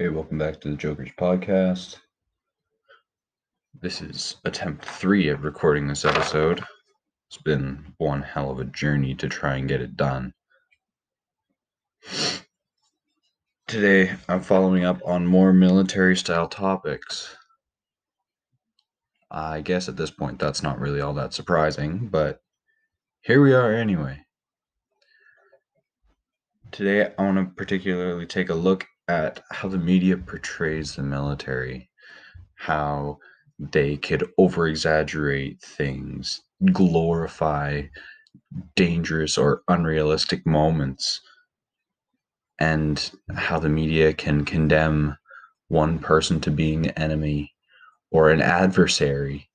Hey, welcome back to the Joker's podcast. This is attempt three of recording this episode. It's been one hell of a journey to try and get it done. Today, I'm following up on more military style topics. I guess at this point, that's not really all that surprising, but here we are anyway. Today, I want to particularly take a look at how the media portrays the military, how they could over exaggerate things, glorify dangerous or unrealistic moments, and how the media can condemn one person to being an enemy or an adversary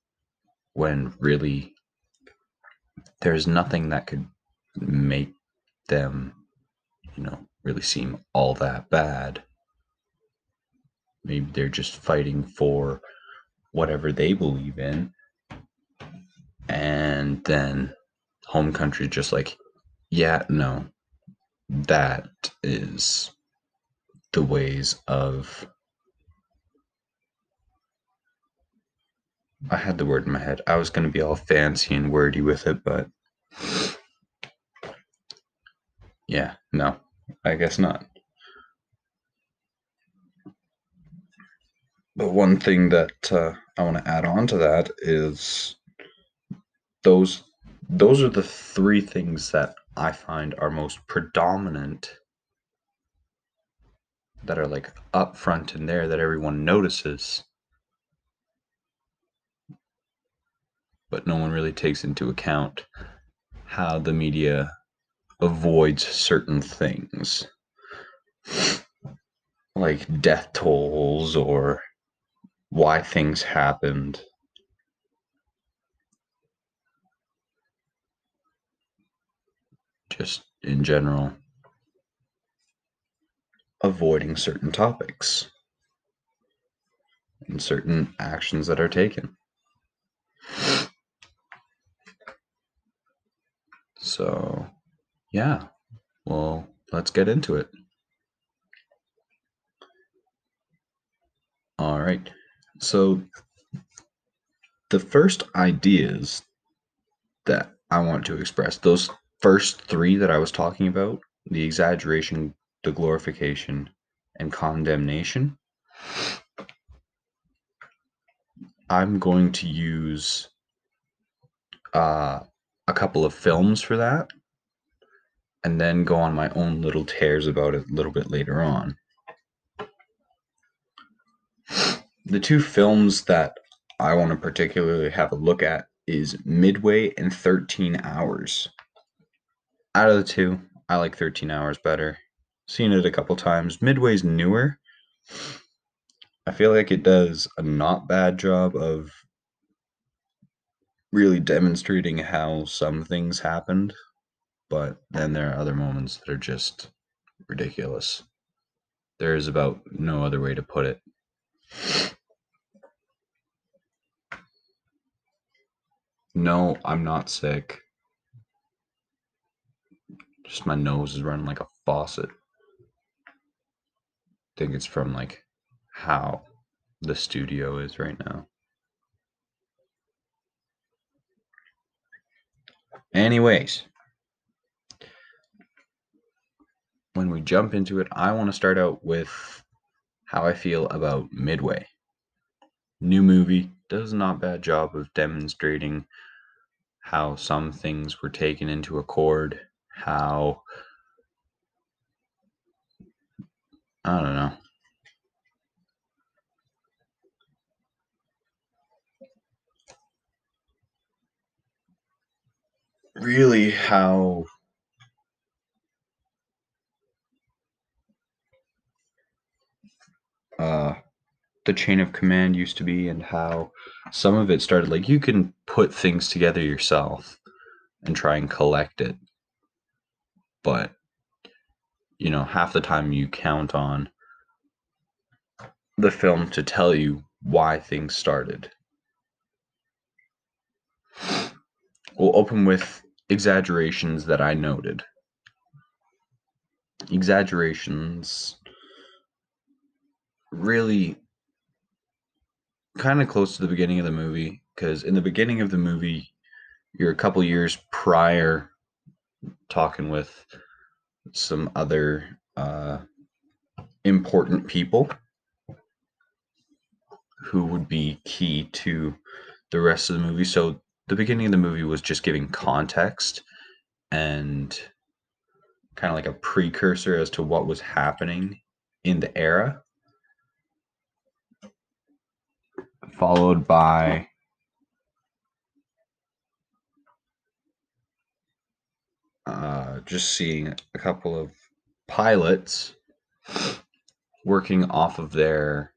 when really there's nothing that could make them, you know, really seem all that bad. Maybe they're just fighting for whatever they believe in. And then home country just like, yeah, no, that is the ways of. I had the word in my head. I was going to be all fancy and wordy with it, but yeah, no, I guess not. But one thing that uh, I want to add on to that is those those are the three things that I find are most predominant that are like up front in there that everyone notices. But no one really takes into account how the media avoids certain things like death tolls or why things happened. Just in general, avoiding certain topics and certain actions that are taken. So, yeah, well, let's get into it. All right. So, the first ideas that I want to express, those first three that I was talking about the exaggeration, the glorification, and condemnation I'm going to use uh, a couple of films for that and then go on my own little tears about it a little bit later on. The two films that I want to particularly have a look at is Midway and 13 Hours. Out of the two, I like 13 Hours better. Seen it a couple times. Midway's newer. I feel like it does a not bad job of really demonstrating how some things happened, but then there are other moments that are just ridiculous. There is about no other way to put it. No, I'm not sick. Just my nose is running like a faucet. I think it's from like how the studio is right now. Anyways, when we jump into it, I want to start out with how I feel about Midway. New movie does not bad job of demonstrating how some things were taken into accord, how I don't know. Really, how uh, the chain of command used to be and how some of it started. Like you can put things together yourself and try and collect it but you know half the time you count on the film to tell you why things started. We'll open with exaggerations that i noted. Exaggerations really kind of close to the beginning of the movie because in the beginning of the movie you're a couple years prior talking with some other uh, important people who would be key to the rest of the movie. So the beginning of the movie was just giving context and kind of like a precursor as to what was happening in the era. Followed by uh, just seeing a couple of pilots working off of their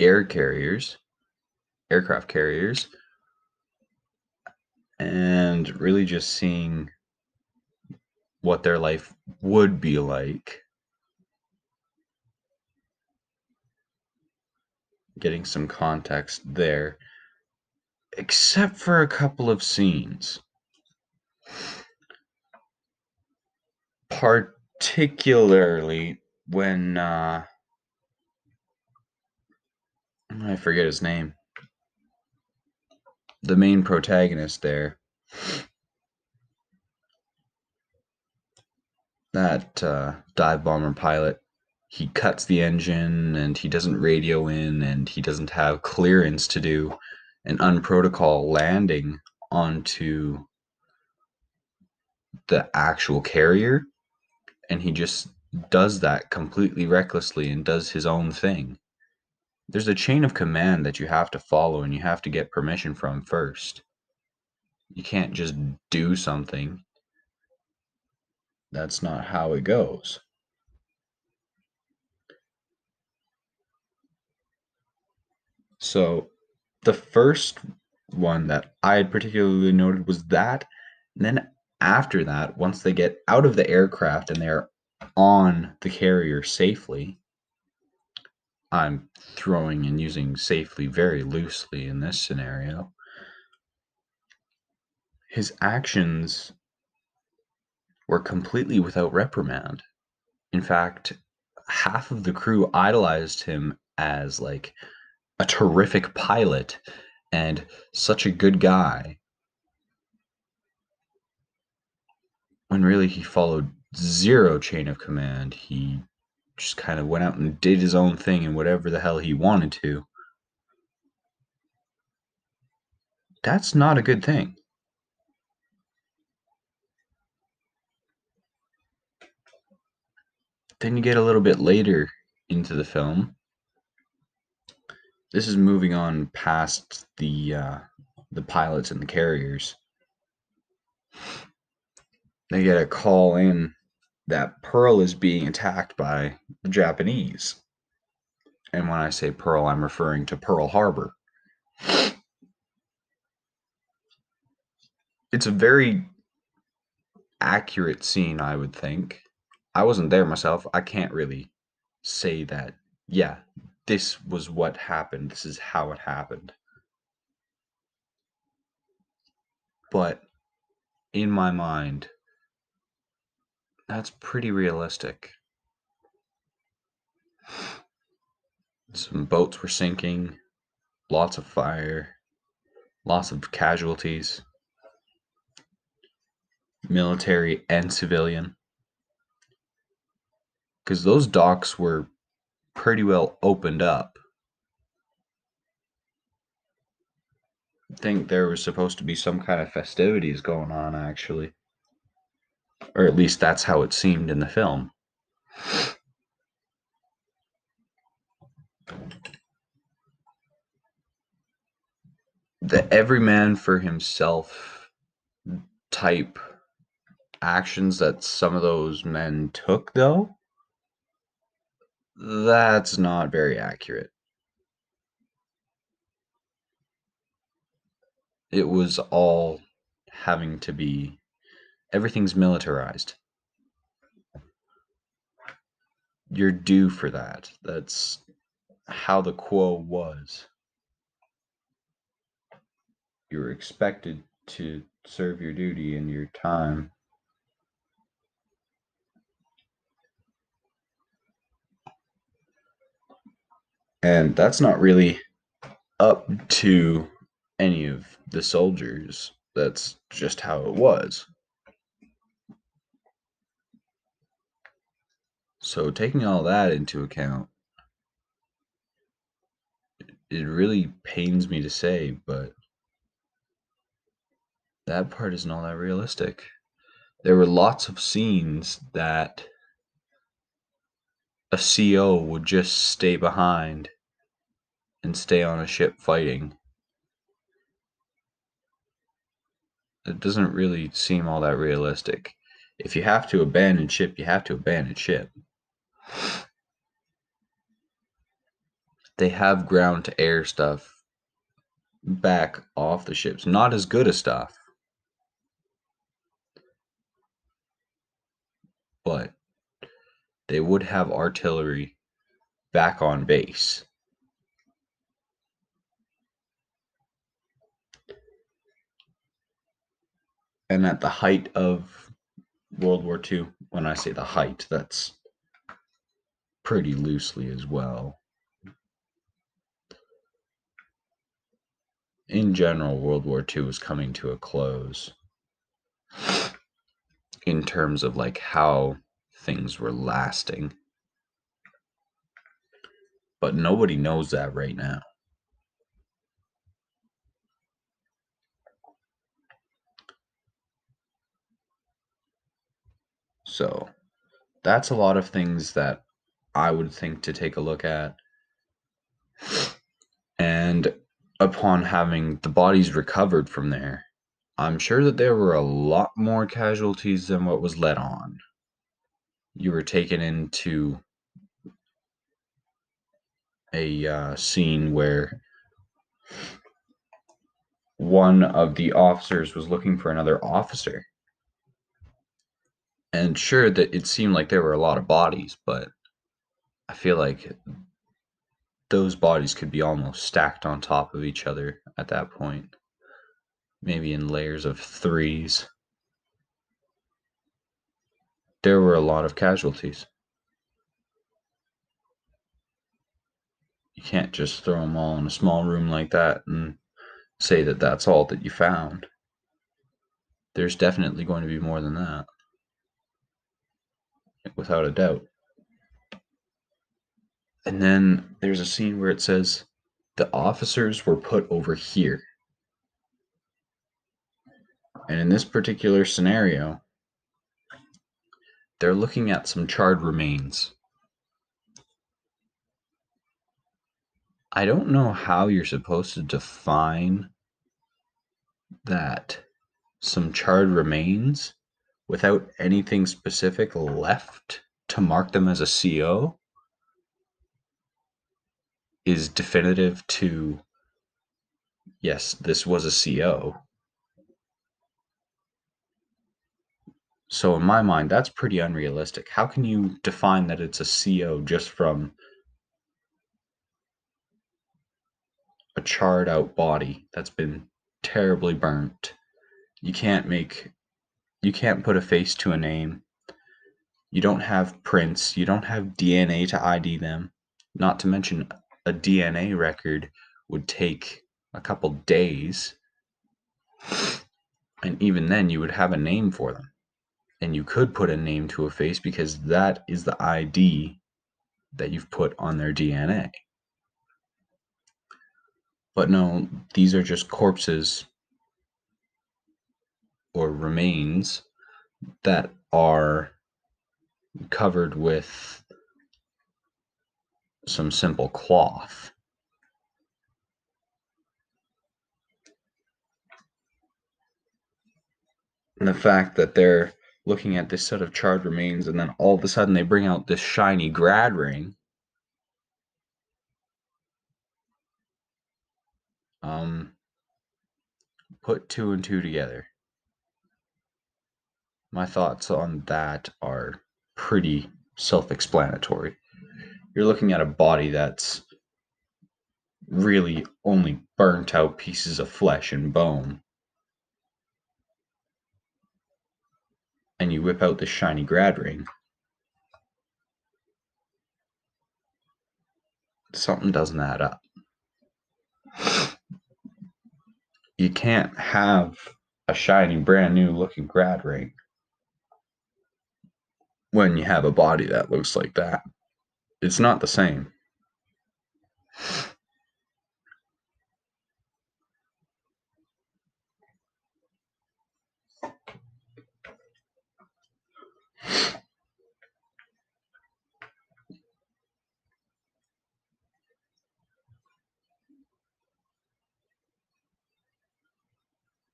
air carriers, aircraft carriers, and really just seeing what their life would be like. Getting some context there, except for a couple of scenes. Particularly when uh, I forget his name. The main protagonist there. That uh, dive bomber pilot, he cuts the engine and he doesn't radio in and he doesn't have clearance to do an unprotocol landing onto the actual carrier. And he just does that completely recklessly and does his own thing there's a chain of command that you have to follow and you have to get permission from first. You can't just do something. That's not how it goes. So, the first one that I had particularly noted was that. And then after that, once they get out of the aircraft and they're on the carrier safely, I'm throwing and using safely very loosely in this scenario. His actions were completely without reprimand. In fact, half of the crew idolized him as like a terrific pilot and such a good guy. When really he followed zero chain of command. He just kind of went out and did his own thing and whatever the hell he wanted to. That's not a good thing. Then you get a little bit later into the film. This is moving on past the uh, the pilots and the carriers. They get a call in that Pearl is being attacked by the Japanese. And when I say Pearl, I'm referring to Pearl Harbor. It's a very accurate scene, I would think. I wasn't there myself. I can't really say that, yeah, this was what happened. This is how it happened. But in my mind, that's pretty realistic. Some boats were sinking, lots of fire, lots of casualties, military and civilian. Because those docks were pretty well opened up. I think there was supposed to be some kind of festivities going on, actually. Or at least that's how it seemed in the film. The every man for himself type actions that some of those men took, though, that's not very accurate. It was all having to be everything's militarized. You're due for that. That's how the quo was. You were expected to serve your duty in your time. And that's not really up to any of the soldiers. That's just how it was. So, taking all that into account, it really pains me to say, but that part isn't all that realistic. There were lots of scenes that a CO would just stay behind and stay on a ship fighting. It doesn't really seem all that realistic. If you have to abandon ship, you have to abandon ship. They have ground to air stuff back off the ships. Not as good as stuff. But they would have artillery back on base. And at the height of World War II, when I say the height, that's pretty loosely as well. In general, World War II was coming to a close in terms of like how things were lasting. But nobody knows that right now. So that's a lot of things that I would think to take a look at. And upon having the bodies recovered from there, I'm sure that there were a lot more casualties than what was let on you were taken into a uh, scene where one of the officers was looking for another officer. And sure that it seemed like there were a lot of bodies, but I feel like those bodies could be almost stacked on top of each other at that point. Maybe in layers of threes there were a lot of casualties. You can't just throw them all in a small room like that and say that that's all that you found. There's definitely going to be more than that. Without a doubt. And then there's a scene where it says the officers were put over here. And in this particular scenario, they're looking at some charred remains. I don't know how you're supposed to define that some charred remains without anything specific left to mark them as a CO is definitive to yes, this was a CO. So in my mind, that's pretty unrealistic. How can you define that it's a CO just from a charred out body that's been terribly burnt? You can't make you can't put a face to a name. You don't have prints, you don't have DNA to ID them. Not to mention a DNA record would take a couple days. And even then you would have a name for them and you could put a name to a face because that is the ID that you've put on their DNA. But no, these are just corpses or remains that are covered with some simple cloth. And the fact that they're looking at this set of charred remains, and then all of a sudden they bring out this shiny grad ring. Um, put two and two together. My thoughts on that are pretty self explanatory. You're looking at a body that's really only burnt out pieces of flesh and bone. and you whip out the shiny grad ring. something doesn't add up. You can't have a shiny, brand new looking grad ring when you have a body that looks like that. It's not the same.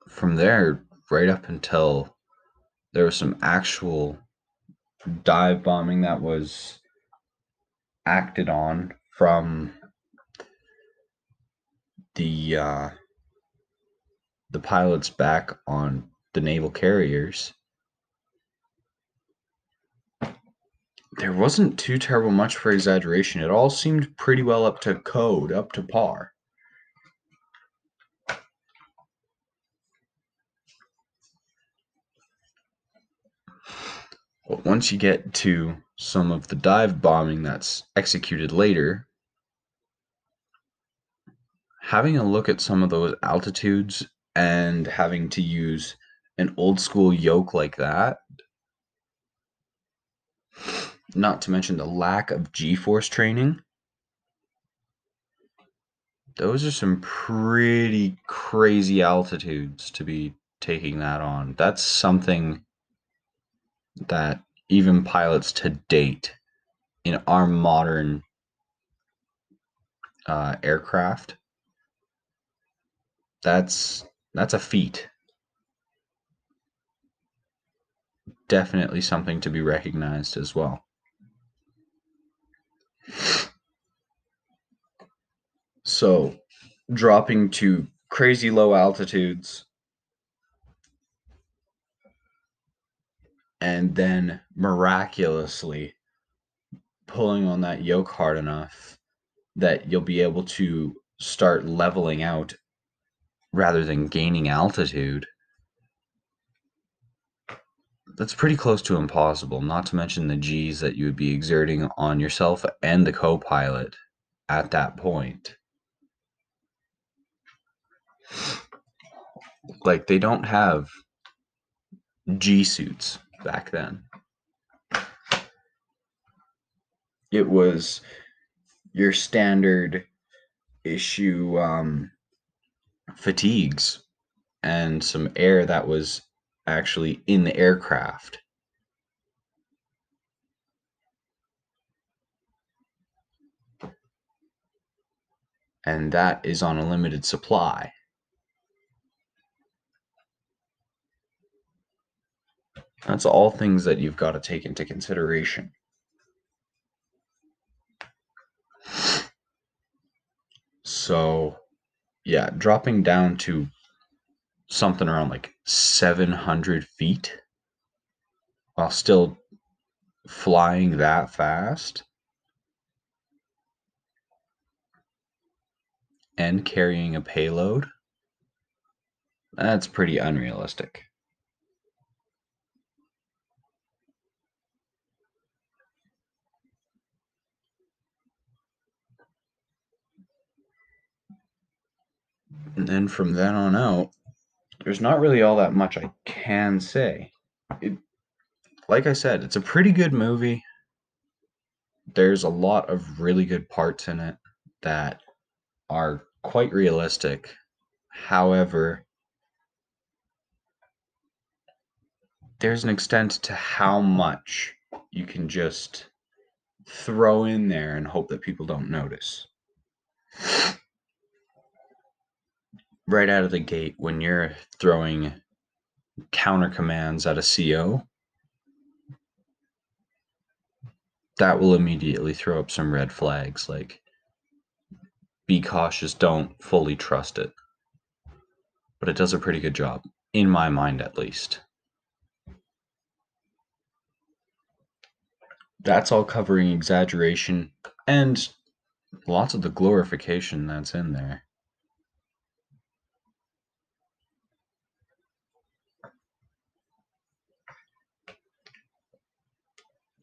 From there, right up until there was some actual dive bombing that was acted on from the uh, the pilots back on the naval carriers. There wasn't too terrible much for exaggeration. It all seemed pretty well up to code, up to par. But once you get to some of the dive bombing that's executed later, having a look at some of those altitudes and having to use an old school yoke like that, not to mention the lack of G force training, those are some pretty crazy altitudes to be taking that on. That's something that even pilots to date in our modern uh, aircraft that's that's a feat. Definitely something to be recognized as well. So dropping to crazy low altitudes and then miraculously pulling on that yoke hard enough that you'll be able to start leveling out rather than gaining altitude. That's pretty close to impossible, not to mention the G's that you would be exerting on yourself and the co pilot at that point. Like, they don't have G suits back then. It was your standard issue um, fatigues and some air that was actually in the aircraft. And that is on a limited supply. That's all things that you've got to take into consideration. So, yeah, dropping down to something around like 700 feet while still flying that fast and carrying a payload, that's pretty unrealistic. And then from then on out, there's not really all that much I can say. It, like I said, it's a pretty good movie. There's a lot of really good parts in it that are quite realistic. However, there's an extent to how much you can just throw in there and hope that people don't notice right out of the gate when you're throwing counter commands at a CO, that will immediately throw up some red flags like be cautious, don't fully trust it. But it does a pretty good job, in my mind at least. That's all covering exaggeration and lots of the glorification that's in there.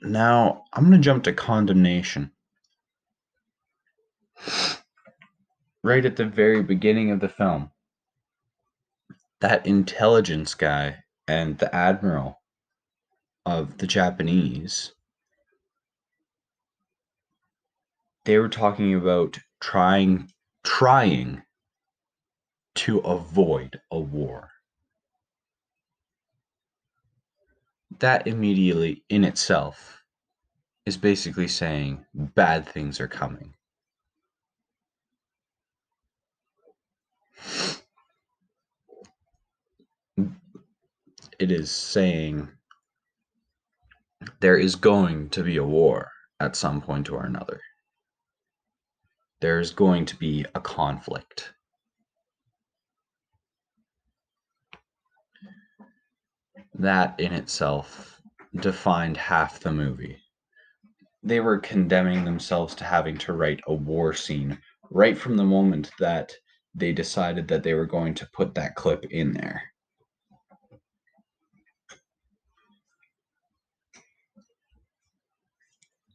Now, I'm going to jump to condemnation. right at the very beginning of the film, that intelligence guy and the admiral of the Japanese, they were talking about trying trying to avoid a war. That immediately in itself is basically saying bad things are coming. It is saying there is going to be a war at some point or another. There's going to be a conflict. That in itself defined half the movie. They were condemning themselves to having to write a war scene right from the moment that they decided that they were going to put that clip in there.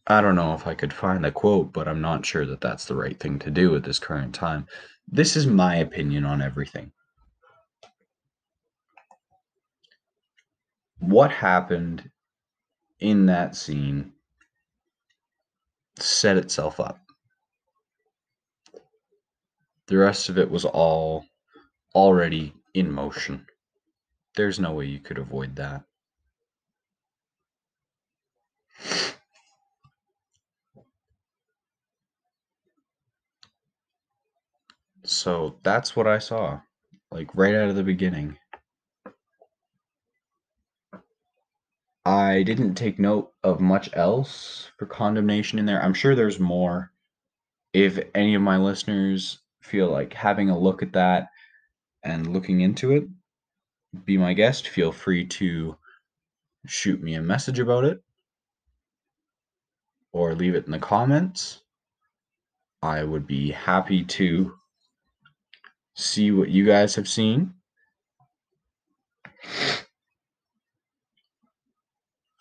I don't know if I could find the quote, but I'm not sure that that's the right thing to do at this current time. This is my opinion on everything. What happened in that scene set itself up. The rest of it was all already in motion. There's no way you could avoid that. So that's what I saw, like right out of the beginning. I didn't take note of much else for condemnation in there. I'm sure there's more. If any of my listeners feel like having a look at that and looking into it, be my guest. Feel free to shoot me a message about it or leave it in the comments. I would be happy to see what you guys have seen.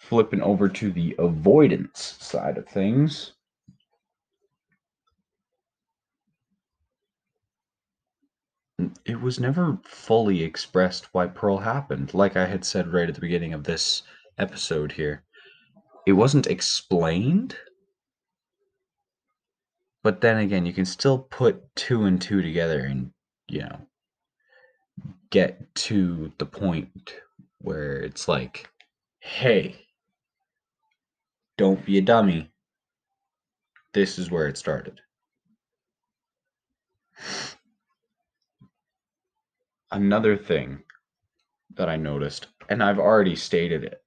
Flipping over to the avoidance side of things. It was never fully expressed why Pearl happened, like I had said right at the beginning of this episode here. It wasn't explained, but then again, you can still put two and two together and you know, get to the point where it's like, hey, don't be a dummy. This is where it started. Another thing that I noticed, and I've already stated it,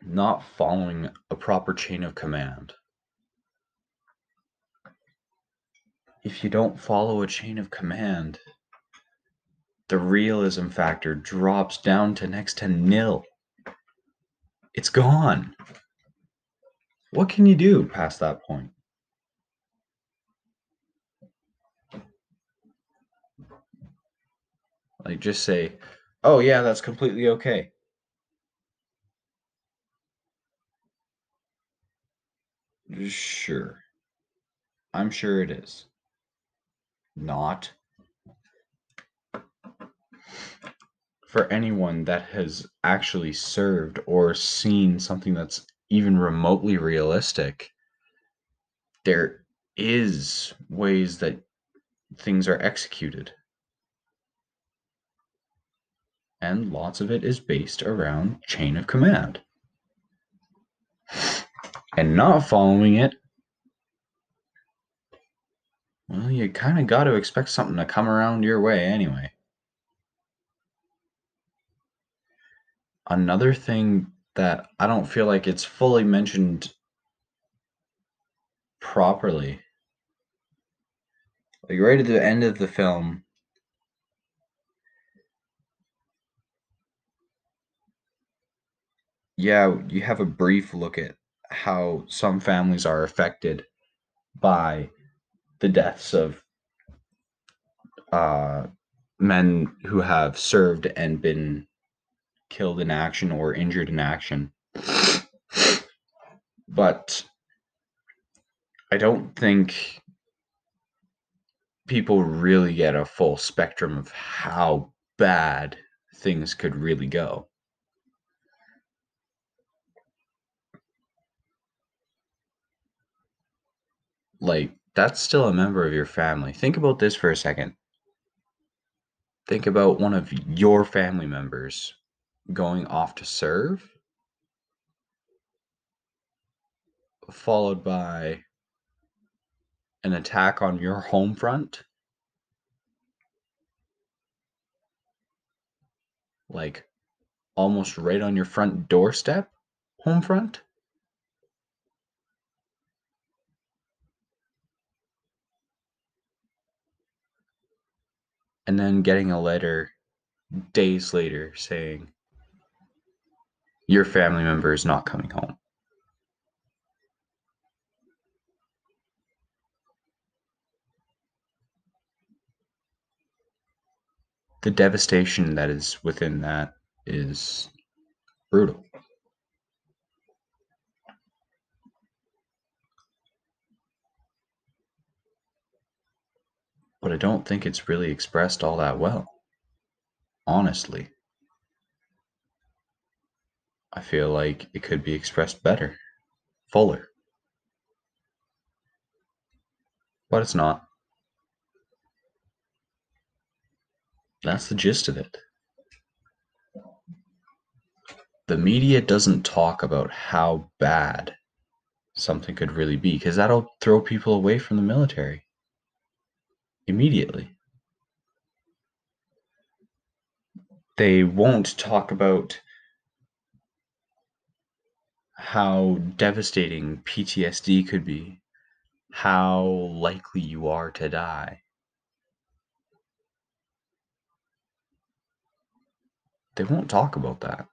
not following a proper chain of command. if you don't follow a chain of command, the realism factor drops down to next to nil. It's gone. What can you do past that point? Like, just say, oh, yeah, that's completely okay. Sure. I'm sure it is not for anyone that has actually served or seen something that's even remotely realistic there is ways that things are executed and lots of it is based around chain of command and not following it well, you kind of got to expect something to come around your way anyway. Another thing that I don't feel like it's fully mentioned properly. Like right at the end of the film, yeah, you have a brief look at how some families are affected by the deaths of uh, men who have served and been killed in action or injured in action. But I don't think people really get a full spectrum of how bad things could really go. Like, that's still a member of your family. Think about this for a second. Think about one of your family members going off to serve, followed by an attack on your home front. Like almost right on your front doorstep, home front. and then getting a letter days later saying your family member is not coming home. The devastation that is within that is brutal. but I don't think it's really expressed all that well. Honestly. I feel like it could be expressed better, fuller. But it's not. That's the gist of it. The media doesn't talk about how bad something could really be because that'll throw people away from the military immediately. They won't talk about how devastating PTSD could be, how likely you are to die. They won't talk about that.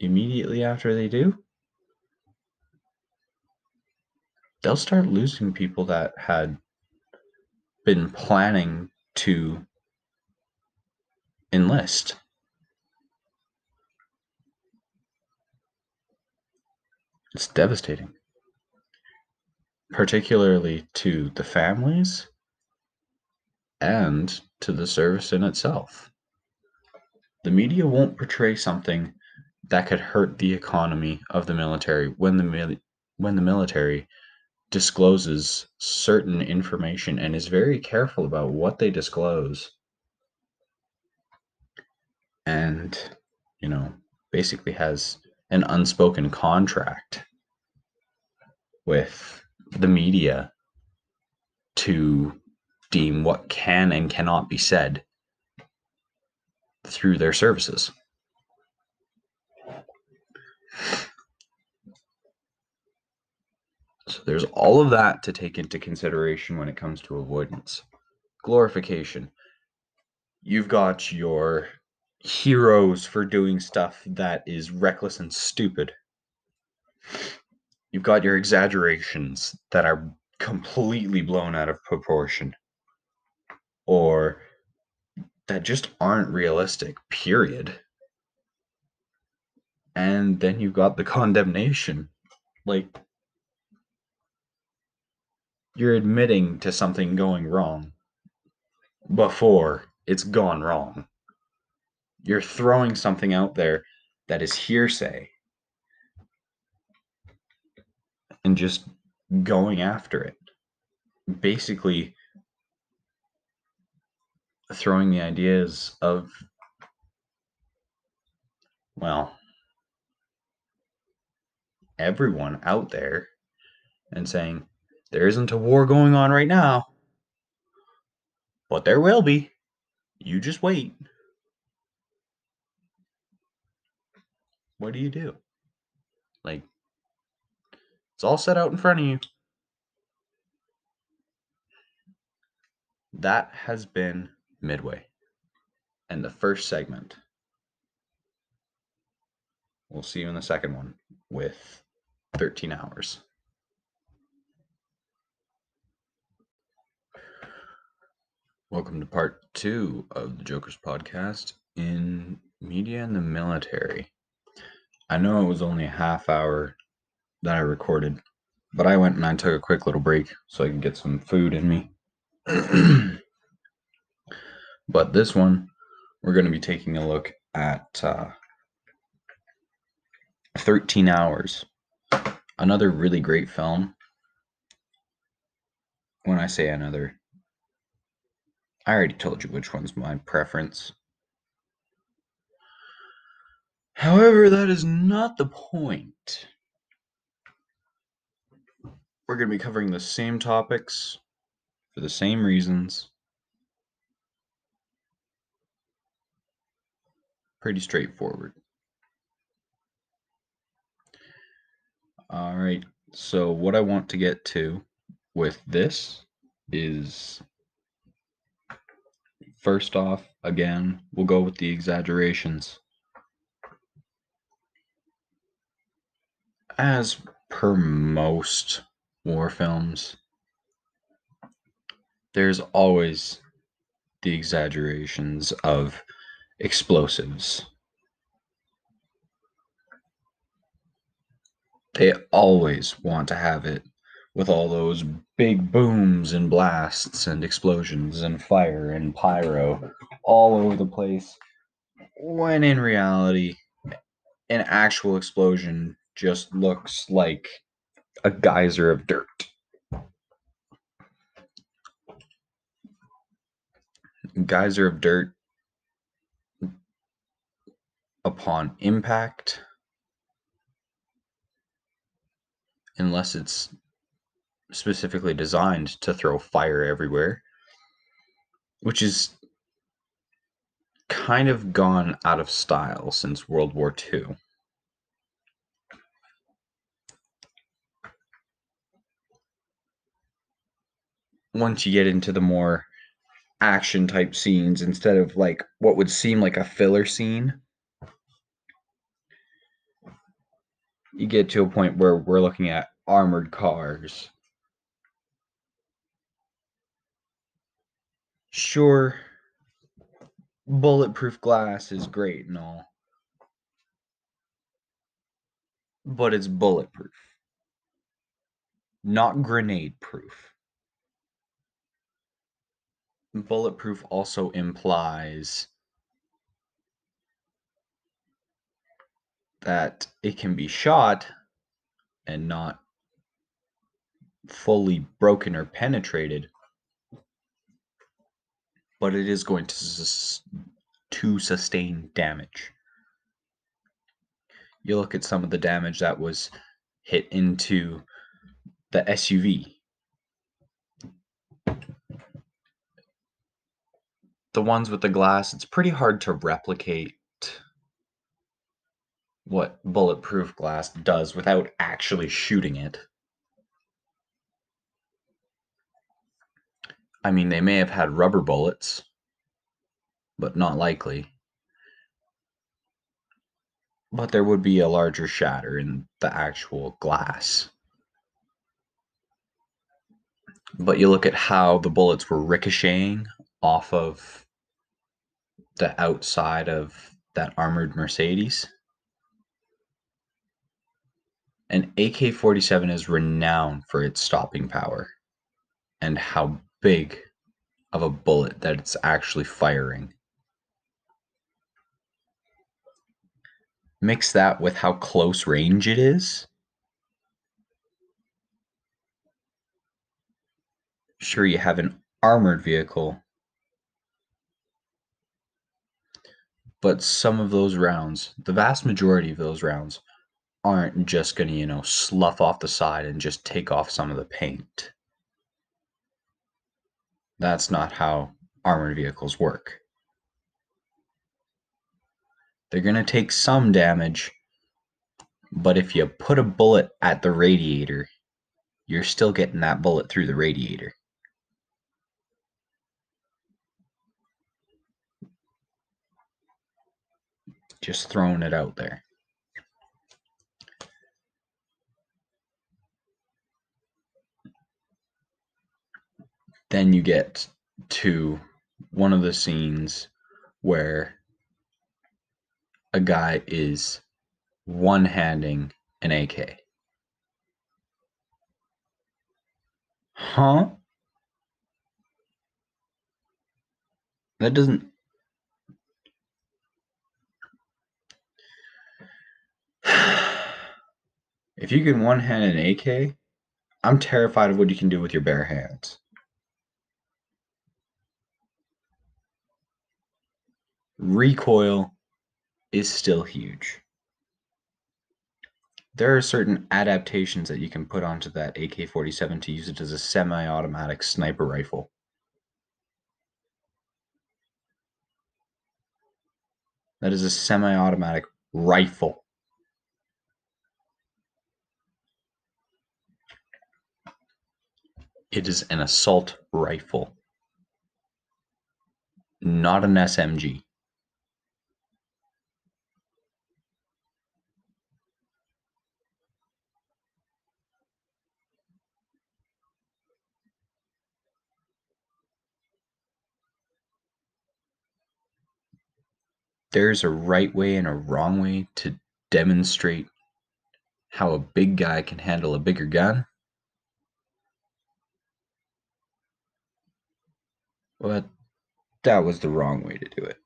Immediately after they do, they'll start losing people that had been planning to enlist. It's devastating, particularly to the families and to the service in itself. The media won't portray something that could hurt the economy of the military when the when the military discloses certain information and is very careful about what they disclose. And, you know, basically has an unspoken contract with the media to deem what can and cannot be said through their services. So there's all of that to take into consideration when it comes to avoidance. Glorification. You've got your heroes for doing stuff that is reckless and stupid. You've got your exaggerations that are completely blown out of proportion or that just aren't realistic, period. And then you've got the condemnation. Like, you're admitting to something going wrong before it's gone wrong. You're throwing something out there that is hearsay and just going after it. Basically, throwing the ideas of, well, everyone out there and saying, there isn't a war going on right now. But there will be. You just wait. What do you do? Like, it's all set out in front of you. That has been Midway and the first segment. We'll see you in the second one with 13 hours. Welcome to part two of the Joker's podcast in media and the military. I know it was only a half hour that I recorded, but I went and I took a quick little break so I could get some food in me. but this one, we're going to be taking a look at uh, 13 Hours. Another really great film. When I say another, I already told you which one's my preference. However, that is not the point. We're going to be covering the same topics for the same reasons. Pretty straightforward. All right, so what I want to get to with this is first off, again, we'll go with the exaggerations. As per most war films, there's always the exaggerations of explosives. They always want to have it with all those big booms and blasts and explosions and fire and pyro all over the place when in reality an actual explosion just looks like a geyser of dirt geyser of dirt upon impact unless it's specifically designed to throw fire everywhere, which is kind of gone out of style since World War II. Once you get into the more action type scenes instead of like what would seem like a filler scene you get to a point where we're looking at armored cars. Sure, bulletproof glass is great and all, but it's bulletproof, not grenade proof. Bulletproof also implies that it can be shot and not fully broken or penetrated, but it is going to sus- to sustain damage. You look at some of the damage that was hit into the SUV. The ones with the glass, it's pretty hard to replicate what bulletproof glass does without actually shooting it. I mean, they may have had rubber bullets, but not likely. But there would be a larger shatter in the actual glass. But you look at how the bullets were ricocheting off of the outside of that armored Mercedes. An AK 47 is renowned for its stopping power and how big of a bullet that it's actually firing. Mix that with how close range it is. Sure, you have an armored vehicle, but some of those rounds, the vast majority of those rounds, aren't just going to, you know, slough off the side and just take off some of the paint. That's not how armored vehicles work. They're going to take some damage, but if you put a bullet at the radiator, you're still getting that bullet through the radiator. Just throwing it out there. then you get to one of the scenes where a guy is one handing an AK. Huh? That doesn't. if you can one hand an AK, I'm terrified of what you can do with your bare hands. Recoil is still huge. There are certain adaptations that you can put onto that AK 47 to use it as a semi automatic sniper rifle. That is a semi automatic rifle. It is an assault rifle, not an SMG. There's a right way and a wrong way to demonstrate how a big guy can handle a bigger gun. But that was the wrong way to do it.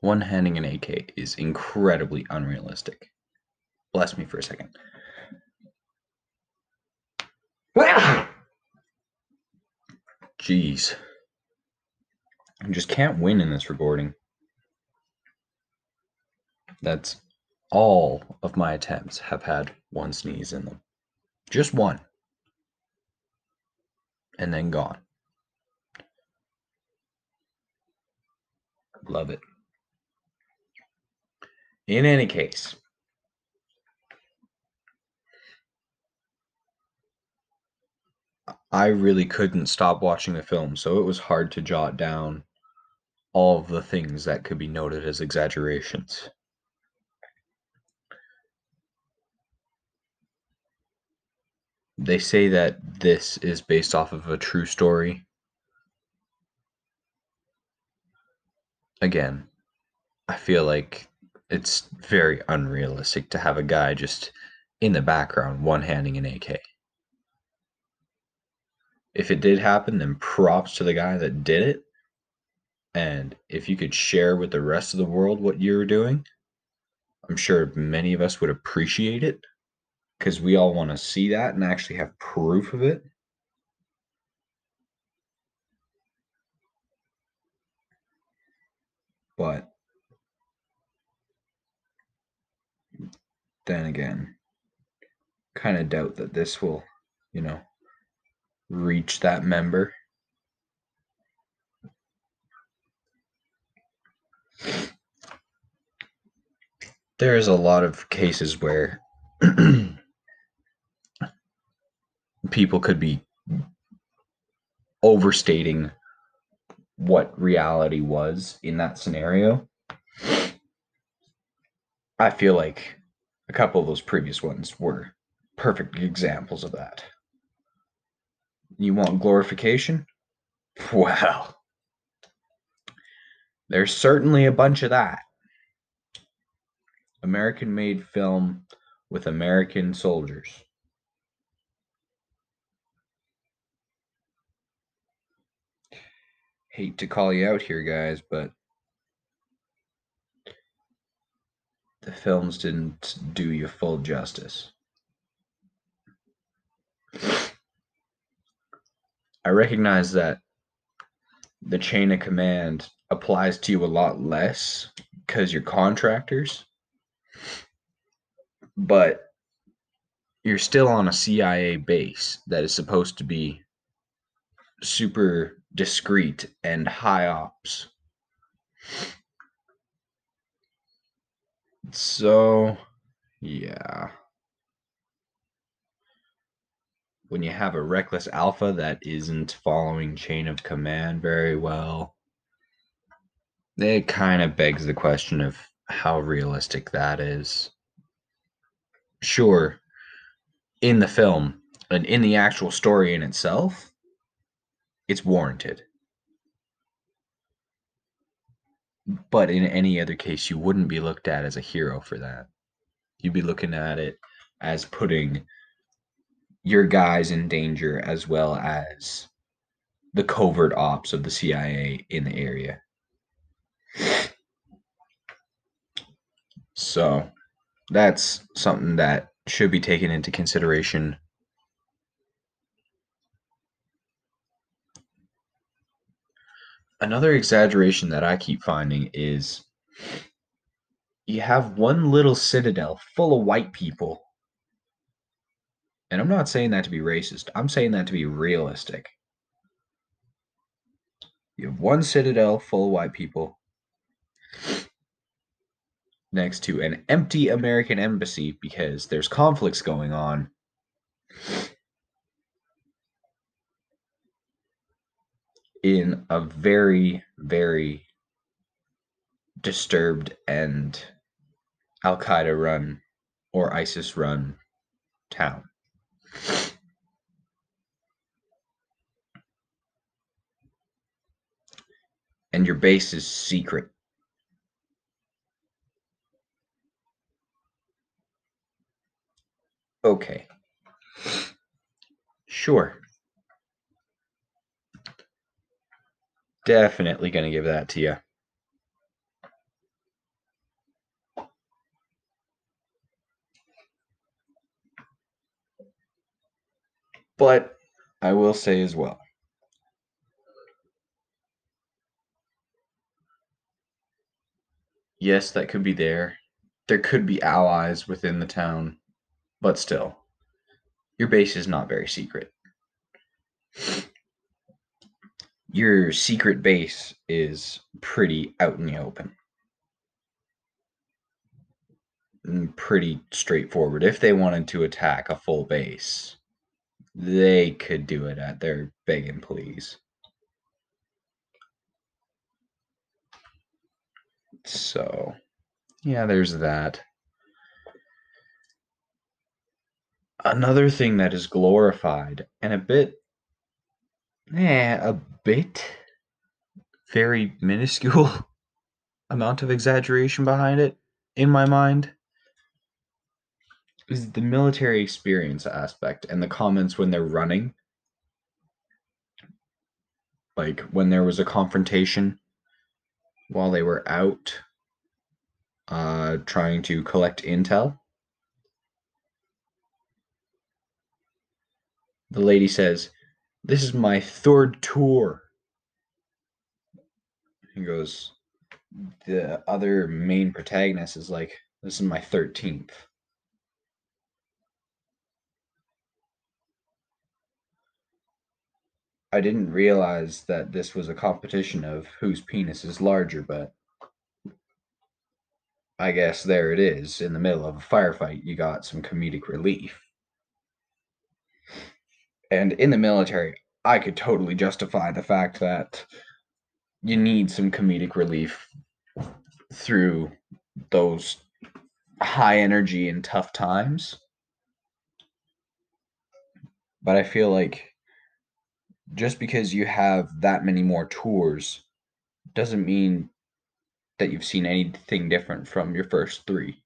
One handing an AK is incredibly unrealistic. Bless me for a second. Jeez. I just can't win in this recording. That's all of my attempts have had one sneeze in them. Just one. And then gone. Love it. In any case, I really couldn't stop watching the film, so it was hard to jot down all of the things that could be noted as exaggerations. They say that this is based off of a true story. Again, I feel like it's very unrealistic to have a guy just in the background one handing an AK if it did happen, then props to the guy that did it. And if you could share with the rest of the world what you were doing, I'm sure many of us would appreciate it because we all want to see that and actually have proof of it. But then again, kind of doubt that this will, you know, reach that member. There's a lot of cases where people could be overstating what reality was in that scenario. I feel like a couple of those previous ones were perfect examples of that. You want glorification? Well, there's certainly a bunch of that. American made film with American soldiers. Hate to call you out here, guys, but the films didn't do you full justice. I recognize that the chain of command applies to you a lot less because you're contractors, but you're still on a CIA base that is supposed to be super discreet and high ops. So, yeah when you have a reckless alpha that isn't following chain of command very well, it kind of begs the question of how realistic that is. Sure, in the film and in the actual story in itself, it's warranted. But in any other case, you wouldn't be looked at as a hero for that. You'd be looking at it as putting your guys in danger as well as the covert ops of the CIA in the area. So that's something that should be taken into consideration. Another exaggeration that I keep finding is you have one little citadel full of white people. And I'm not saying that to be racist, I'm saying that to be realistic. You have one citadel full of white people next to an empty American embassy because there's conflicts going on. In a very, very disturbed and Al Qaeda run or ISIS run town. And your base is secret. Okay. Sure. Definitely going to give that to you. But I will say as well yes, that could be there. There could be allies within the town but still, your base is not very secret. Your secret base is pretty out in the open. Mm, pretty straightforward. If they wanted to attack a full base, they could do it at their beg and please. So, yeah, there's that. Another thing that is glorified and a bit eh, a bit. Very minuscule amount of exaggeration behind it in my mind. Is the military experience aspect and the comments when they're running? Like when there was a confrontation while they were out uh, trying to collect intel? The lady says, This is my third tour. He goes, The other main protagonist is like, This is my 13th. I didn't realize that this was a competition of whose penis is larger, but I guess there it is. In the middle of a firefight, you got some comedic relief. And in the military, I could totally justify the fact that you need some comedic relief through those high energy and tough times. But I feel like just because you have that many more tours doesn't mean that you've seen anything different from your first three.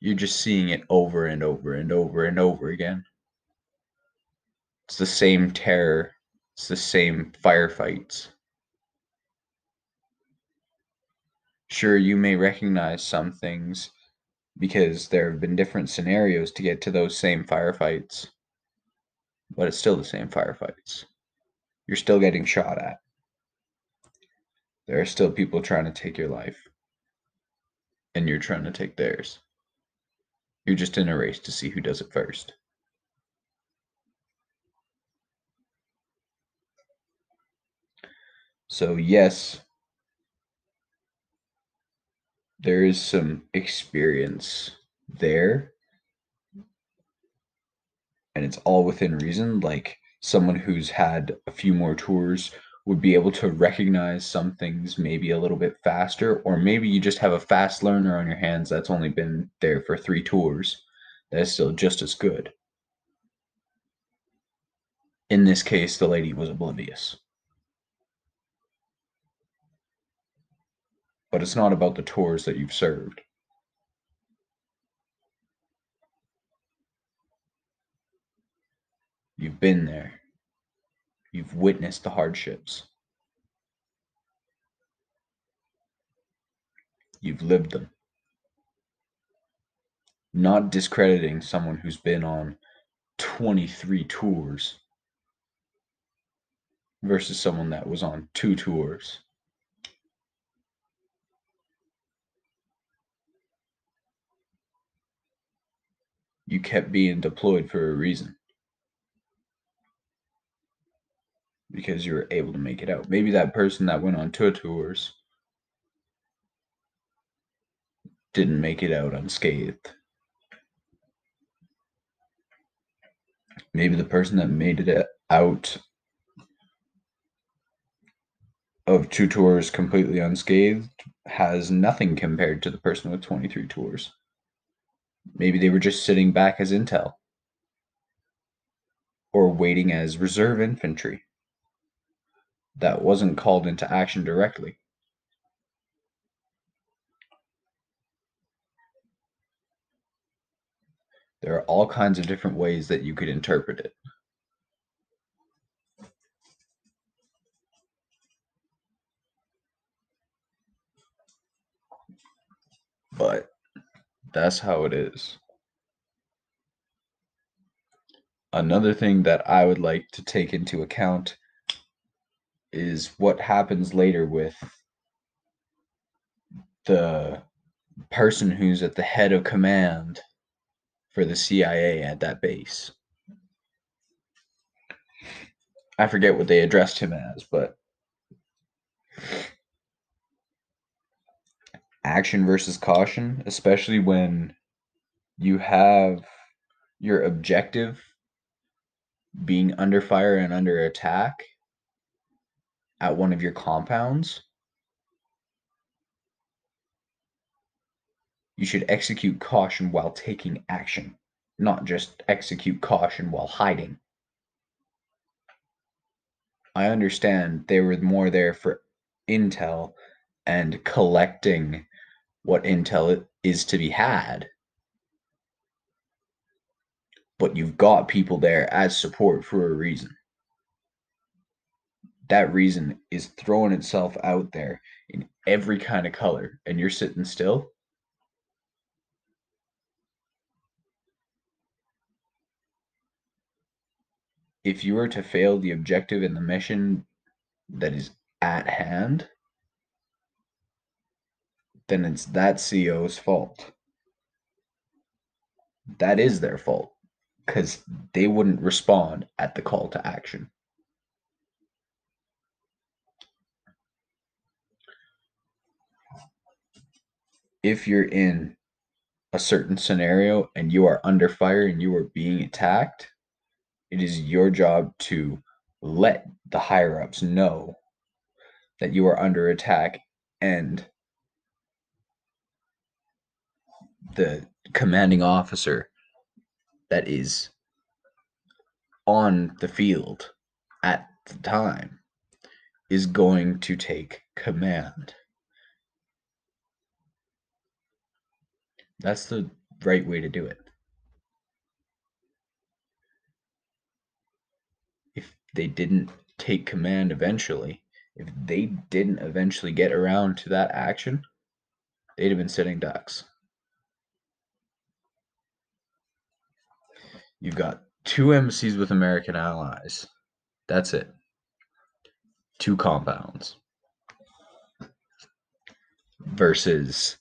You're just seeing it over and over and over and over again. It's the same terror. It's the same firefights. Sure, you may recognize some things because there have been different scenarios to get to those same firefights, but it's still the same firefights. You're still getting shot at. There are still people trying to take your life, and you're trying to take theirs. You're just in a race to see who does it first. So, yes, there is some experience there. And it's all within reason. Like someone who's had a few more tours would be able to recognize some things maybe a little bit faster, or maybe you just have a fast learner on your hands that's only been there for three tours that is still just as good. In this case, the lady was oblivious. But it's not about the tours that you've served. You've been there. You've witnessed the hardships. You've lived them. Not discrediting someone who's been on 23 tours versus someone that was on two tours. You kept being deployed for a reason. Because you were able to make it out. Maybe that person that went on two tours didn't make it out unscathed. Maybe the person that made it out of two tours completely unscathed has nothing compared to the person with 23 tours. Maybe they were just sitting back as intel or waiting as reserve infantry that wasn't called into action directly. There are all kinds of different ways that you could interpret it. But that's how it is. Another thing that I would like to take into account is what happens later with the person who's at the head of command for the CIA at that base. I forget what they addressed him as, but action versus caution, especially when you have your objective being under fire and under attack at one of your compounds. You should execute caution while taking action, not just execute caution while hiding. I understand they were more there for intel and collecting what intel is to be had. But you've got people there as support for a reason. That reason is throwing itself out there in every kind of color, and you're sitting still. If you were to fail the objective and the mission that is at hand, then it's that CEO's fault. That is their fault because they wouldn't respond at the call to action. If you're in a certain scenario and you are under fire and you are being attacked, it is your job to let the higher ups know that you are under attack and the commanding officer that is on the field at the time is going to take command. That's the right way to do it. If they didn't take command eventually, if they didn't eventually get around to that action, they'd have been sitting ducks. You've got two embassies with American allies. That's it. Two compounds. Versus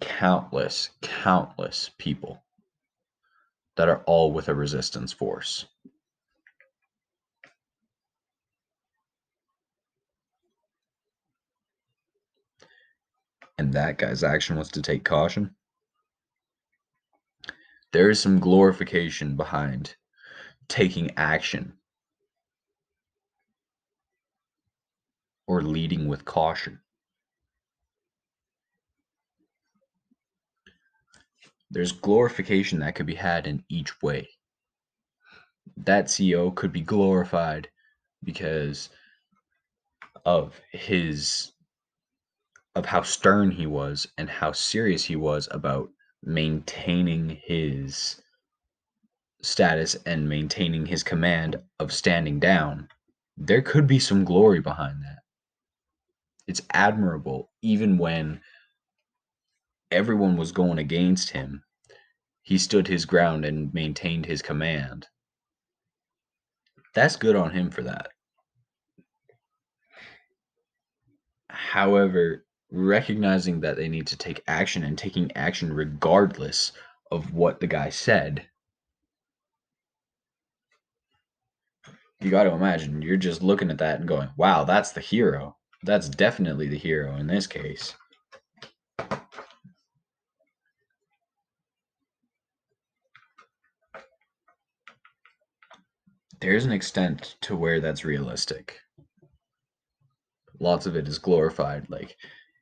countless, countless people that are all with a resistance force. And that guy's action was to take caution there is some glorification behind taking action or leading with caution. There's glorification that could be had in each way. That CEO could be glorified because of his of how stern he was and how serious he was about maintaining his status and maintaining his command of standing down, there could be some glory behind that. It's admirable, even when everyone was going against him, he stood his ground and maintained his command. That's good on him for that. However, recognizing that they need to take action and taking action regardless of what the guy said you got to imagine you're just looking at that and going, wow, that's the hero. That's definitely the hero in this case. There's an extent to where that's realistic. Lots of it is glorified. Like,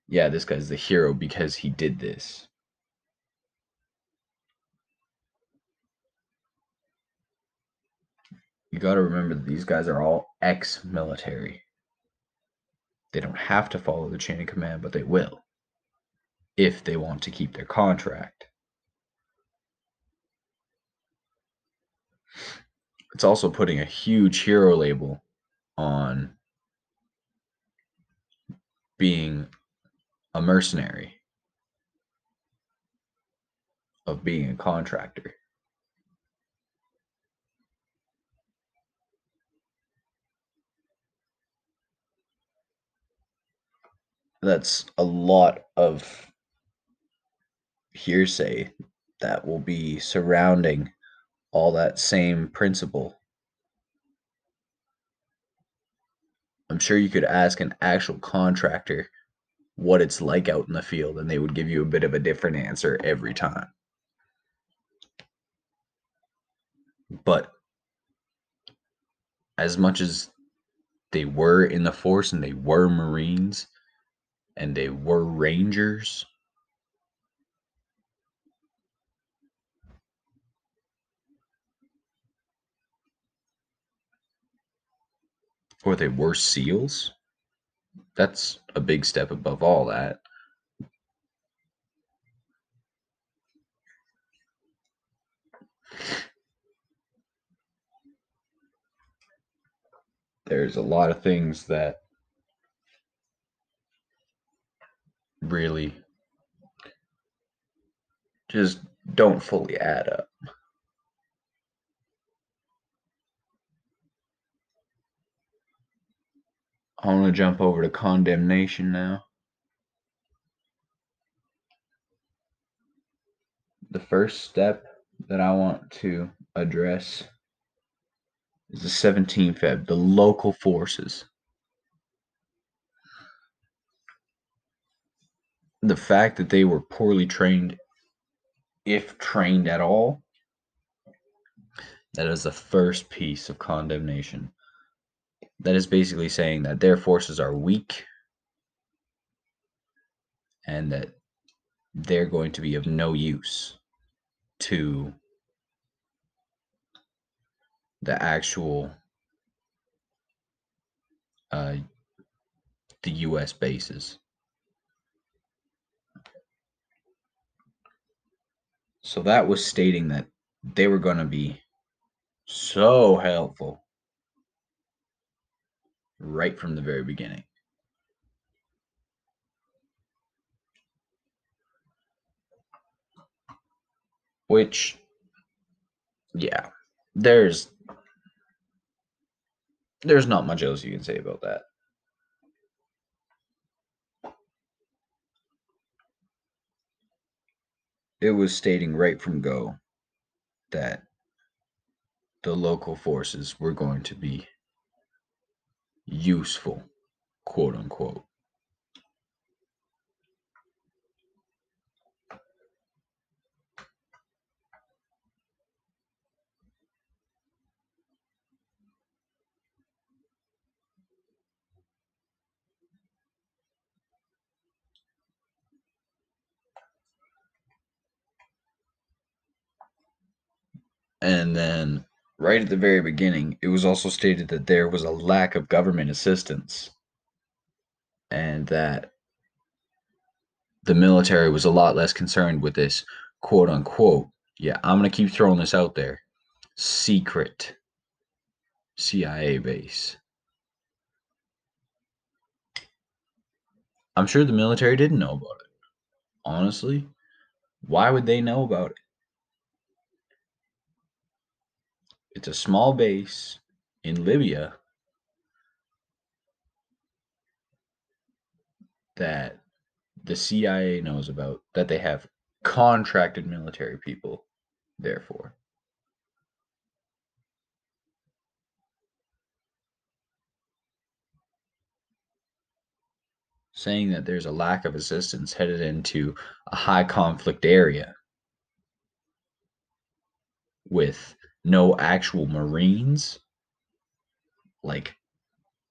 yeah, this guy's the hero because he did this. you got to remember that these guys are all ex military. They don't have to follow the chain of command, but they will if they want to keep their contract. It's also putting a huge hero label on being a mercenary, of being a contractor. that's a lot of hearsay that will be surrounding all that same principle. I'm sure you could ask an actual contractor what it's like out in the field, and they would give you a bit of a different answer every time. But as much as they were in the force and they were Marines, and they were Rangers. Or they were SEALs. That's a big step above all that. There's a lot of things that really just don't fully add up. I want to jump over to condemnation now. The first step that I want to address is the 17th Feb, the local forces. the fact that they were poorly trained, if trained at all, that is the first piece of condemnation. That is basically saying that their forces are weak and that they're going to be of no use to the actual uh, the U.S. bases. So that was stating that they were going to be so helpful right from the very beginning. Which, yeah, there's there's not much else you can say about that. it was stating right from go that the local forces were going to be useful, quote unquote. And then, right at the very beginning, it was also stated that there was a lack of government assistance and that the military was a lot less concerned with this quote unquote. Yeah, I'm going to keep throwing this out there secret CIA base. I'm sure the military didn't know about it. Honestly, why would they know about it? It's a small base in Libya that the CIA knows about, that they have contracted military people there for. saying that there's a lack of assistance headed into a high conflict area with no actual Marines, like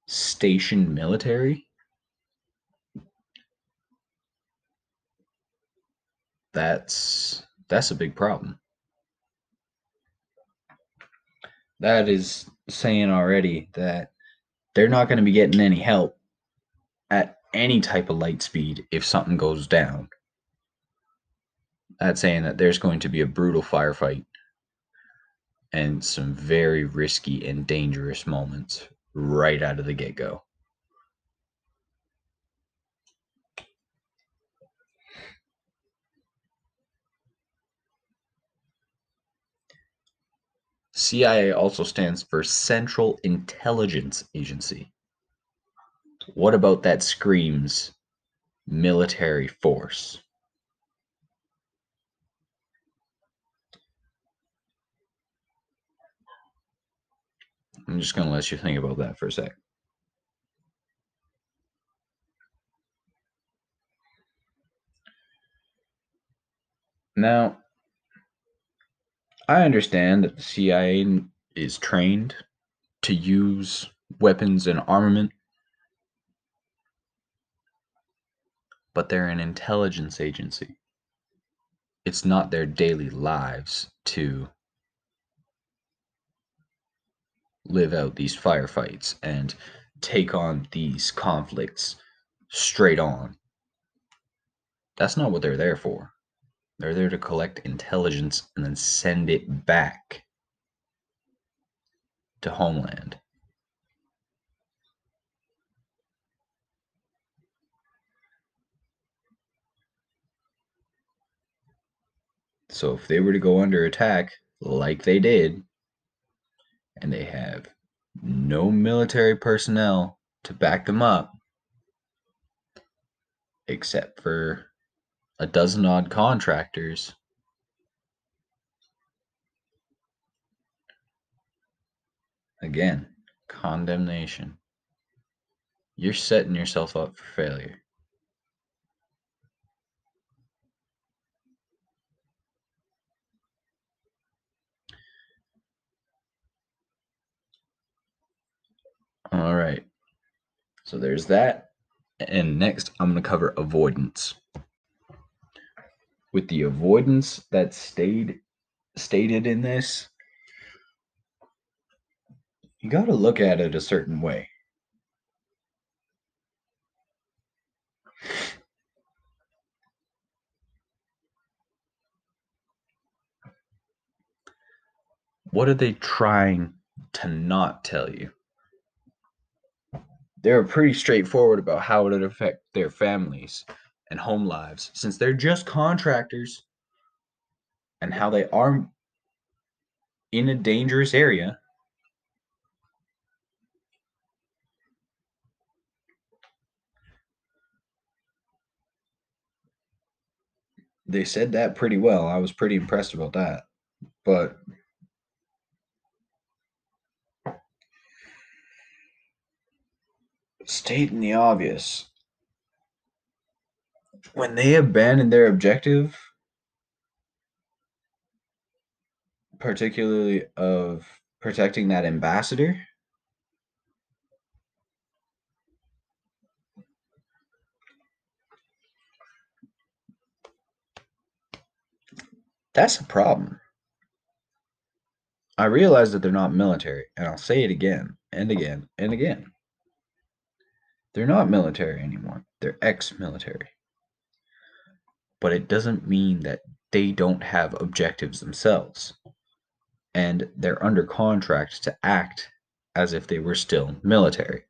stationed military. That's that's a big problem. That is saying already that they're not going to be getting any help at any type of light speed if something goes down. That's saying that there's going to be a brutal firefight and some very risky and dangerous moments right out of the get go. CIA also stands for Central Intelligence Agency. What about that screams military force? I'm just going to let you think about that for a sec. Now, I understand that the CIA is trained to use weapons and armament but they're an intelligence agency. It's not their daily lives to live out these firefights and take on these conflicts straight on. That's not what they're there for. They're there to collect intelligence and then send it back to homeland. So if they were to go under attack, like they did, and they have no military personnel to back them up, except for a dozen odd contractors. Again, condemnation. You're setting yourself up for failure. All right. So there's that. And next, I'm going to cover avoidance. With the avoidance that stayed stated in this, you got to look at it a certain way. What are they trying to not tell you? They're pretty straightforward about how it would affect their families and home lives since they're just contractors and how they are in a dangerous area. They said that pretty well. I was pretty impressed about that. But stating the obvious. When they abandon their objective, particularly of protecting that ambassador, that's a problem. I realize that they're not military, and I'll say it again and again and again. They're not military anymore. They're ex-military. But it doesn't mean that they don't have objectives themselves. and they're under contract to act as if they were still military.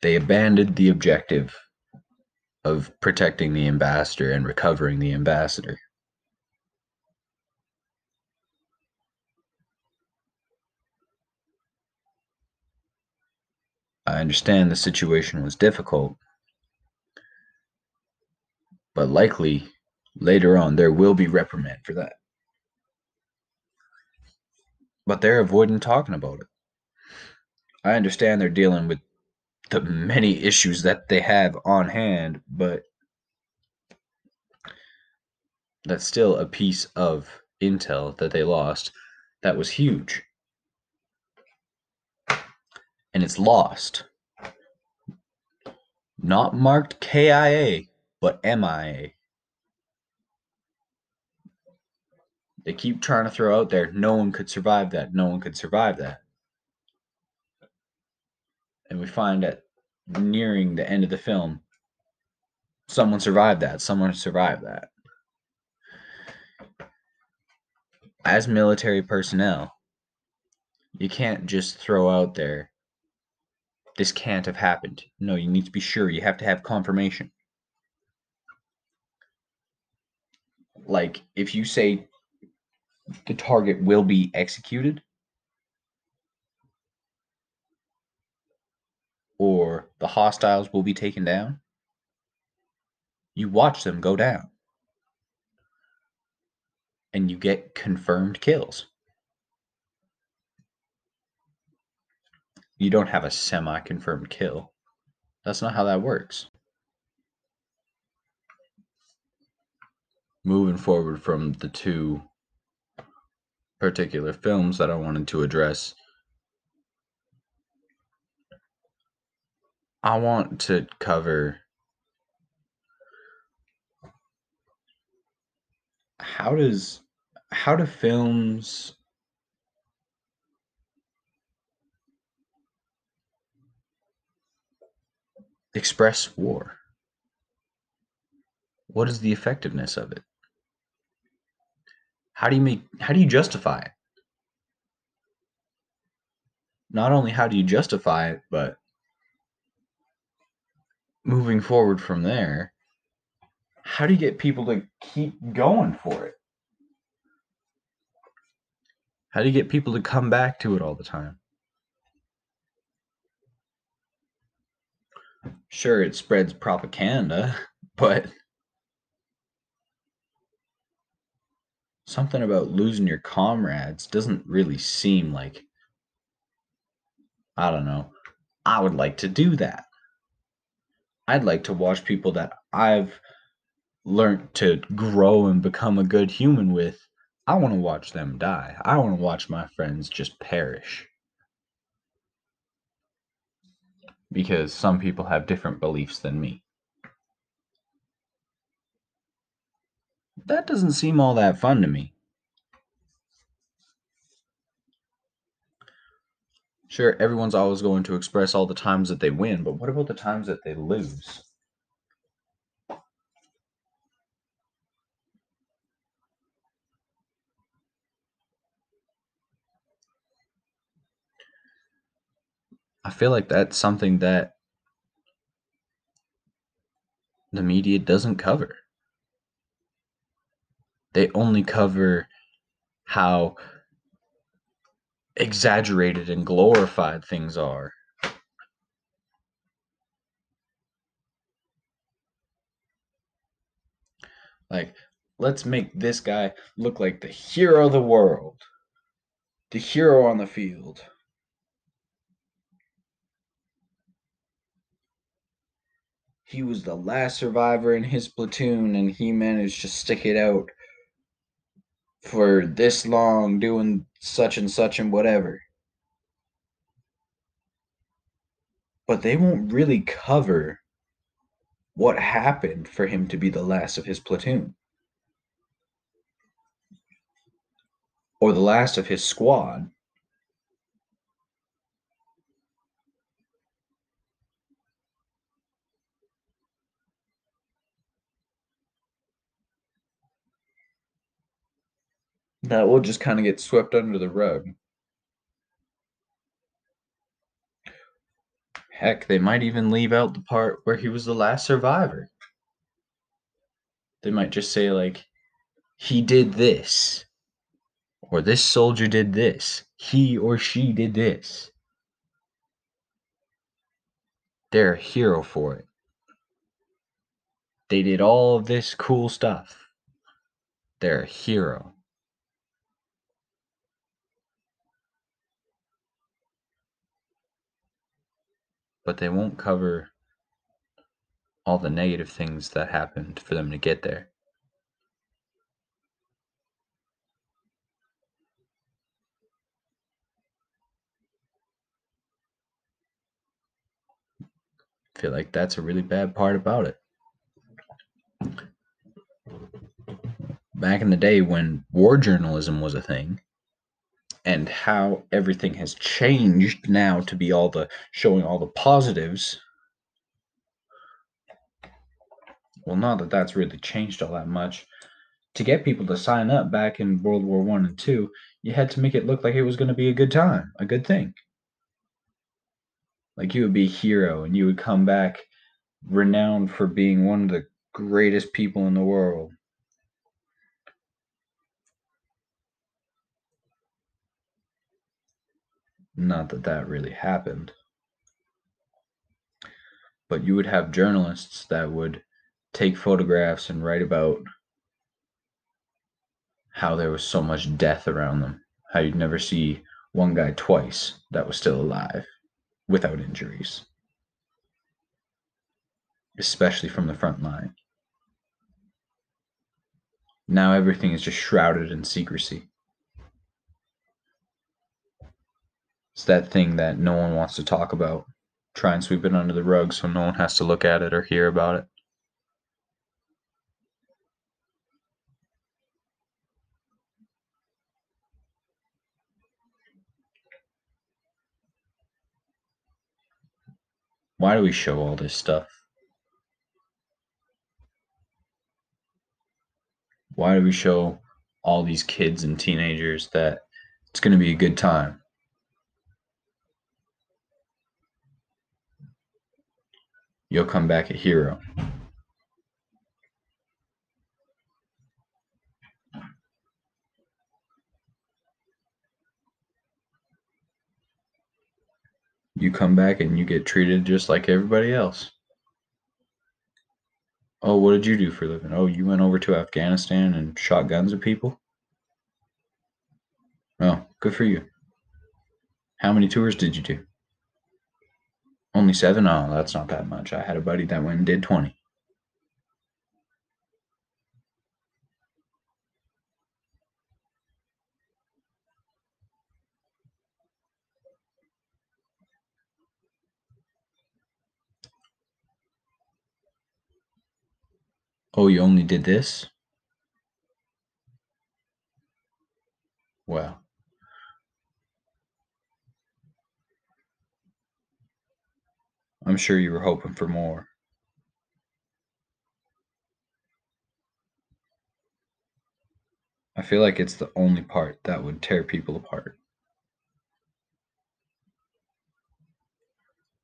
They abandoned the objective of protecting the ambassador and recovering the ambassador. I understand the situation was difficult, but likely later on there will be reprimand for that. But they're avoiding talking about it. I understand they're dealing with the many issues that they have on hand, but that's still a piece of intel that they lost that was huge. And it's lost. Not marked KIA, but MIA. They keep trying to throw out there no one could survive that, no one could survive that. And we find that nearing the end of the film, someone survived that, someone survived that. As military personnel, you can't just throw out there, this can't have happened. No, you need to be sure. You have to have confirmation. Like, if you say the target will be executed or the hostiles will be taken down, you watch them go down and you get confirmed kills. You don't have a semi confirmed kill. That's not how that works. Moving forward from the two particular films that I wanted to address. I want to cover how does how do films express war? What is the effectiveness of it? How do you make how do you justify it? Not only how do you justify it, but moving forward from there, how do you get people to keep going for it? How do you get people to come back to it all the time? Sure, it spreads propaganda, but something about losing your comrades doesn't really seem like I don't know. I would like to do that. I'd like to watch people that I've learned to grow and become a good human with. I want to watch them die. I want to watch my friends just perish. Because some people have different beliefs than me. That doesn't seem all that fun to me. Sure, everyone's always going to express all the times that they win, but what about the times that they lose? I feel like that's something that the media doesn't cover. They only cover how exaggerated and glorified things are. Like, let's make this guy look like the hero of the world, the hero on the field. He was the last survivor in his platoon and he managed to stick it out for this long doing such and such and whatever. But they won't really cover what happened for him to be the last of his platoon or the last of his squad. That will just kind of get swept under the rug. Heck, they might even leave out the part where he was the last survivor. They might just say, like, he did this, or this soldier did this, he or she did this. They're a hero for it. They did all of this cool stuff. They're a hero. But they won't cover all the negative things that happened for them to get there. I feel like that's a really bad part about it. Back in the day when war journalism was a thing, and how everything has changed now to be all the showing all the positives. Well not that that's really changed all that much. To get people to sign up back in world war one and two you had to make it look like it was going to be a good time a good thing. Like you would be a hero and you would come back renowned for being one of the greatest people in the world Not that that really happened. But you would have journalists that would take photographs and write about how there was so much death around them, how you'd never see one guy twice that was still alive without injuries, especially from the front line. Now everything is just shrouded in secrecy. It's that thing that no one wants to talk about. Try and sweep it under the rug so no one has to look at it or hear about it. Why do we show all this stuff? Why do we show all these kids and teenagers that it's going to be a good time? You'll come back a hero. You come back and you get treated just like everybody else. Oh, what did you do for a living? Oh, you went over to Afghanistan and shot guns at people? Oh, good for you. How many tours did you do? Only seven? Oh, that's not that much. I had a buddy that went and did 20. Oh, you only did this? Well. I'm sure you were hoping for more. I feel like it's the only part that would tear people apart.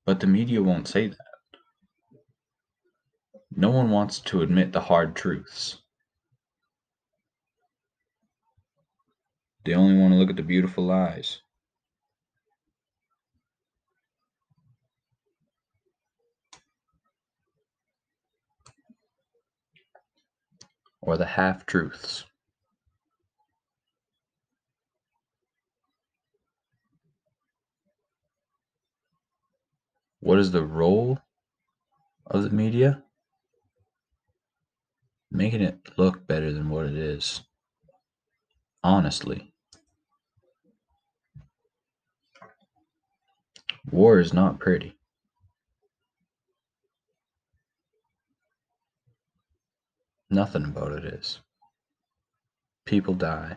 But the media won't say that. No one wants to admit the hard truths. They only want to look at the beautiful lies. Or the half truths. What is the role of the media? Making it look better than what it is. Honestly. War is not pretty. Nothing about it is. People die.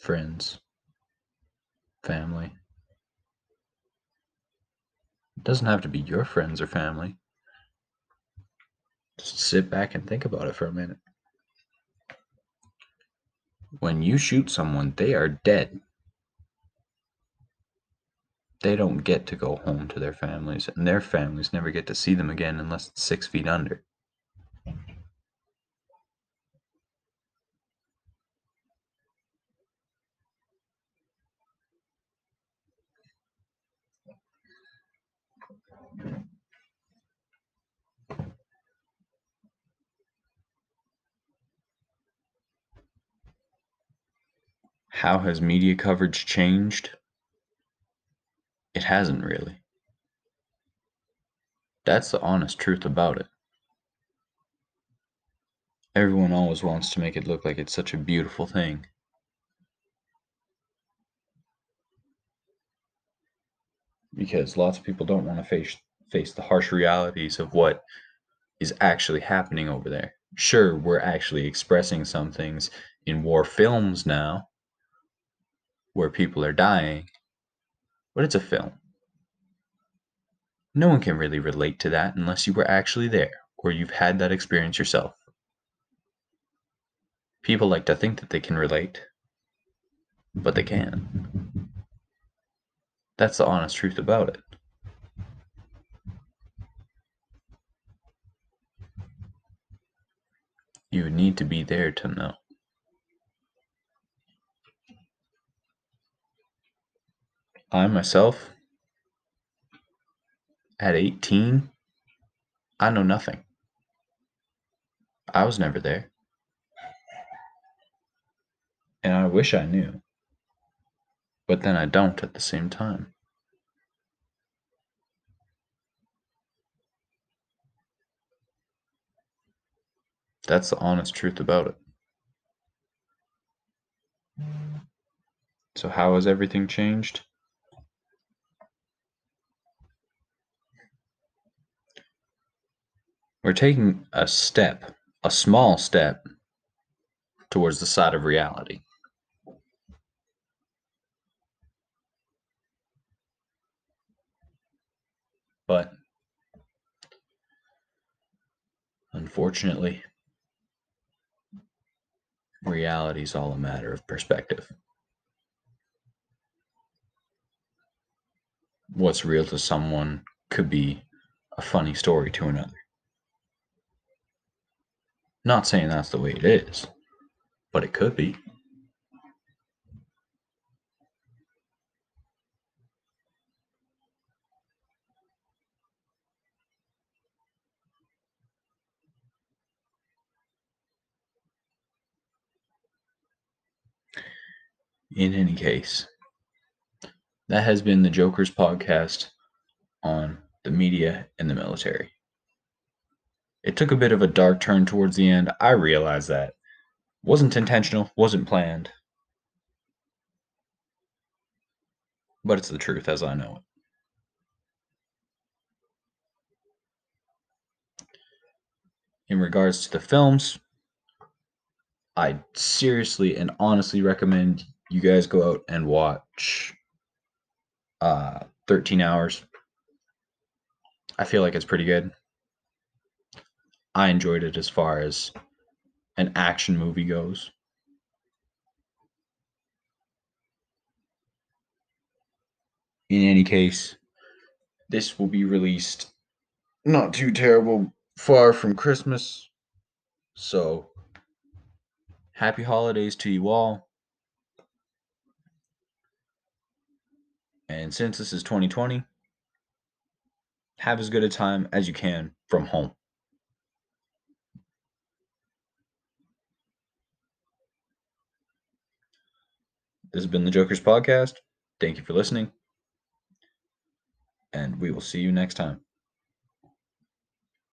Friends. Family. It doesn't have to be your friends or family. Just sit back and think about it for a minute. When you shoot someone, they are dead. They don't get to go home to their families, and their families never get to see them again unless it's six feet under. How has media coverage changed? It hasn't really. That's the honest truth about it. Everyone always wants to make it look like it's such a beautiful thing. Because lots of people don't want to face face the harsh realities of what is actually happening over there. Sure, we're actually expressing some things in war films now where people are dying, but it's a film. No one can really relate to that unless you were actually there or you've had that experience yourself. People like to think that they can relate, but they can't. That's the honest truth about it. You need to be there to know. I myself, at 18, I know nothing. I was never there. And I wish I knew. But then I don't at the same time. That's the honest truth about it. So, how has everything changed? We're taking a step, a small step, towards the side of reality. But unfortunately, reality is all a matter of perspective. What's real to someone could be a funny story to another. Not saying that's the way it is, but it could be. In any case, that has been the Joker's podcast on the media and the military. It took a bit of a dark turn towards the end. I realize that. Wasn't intentional, wasn't planned. But it's the truth as I know it. In regards to the films, I seriously and honestly recommend you guys go out and watch uh, 13 Hours. I feel like it's pretty good. I enjoyed it as far as an action movie goes. In any case, this will be released not too terrible far from Christmas. So, happy holidays to you all. And since this is 2020, have as good a time as you can from home. This has been the Joker's Podcast. Thank you for listening. And we will see you next time.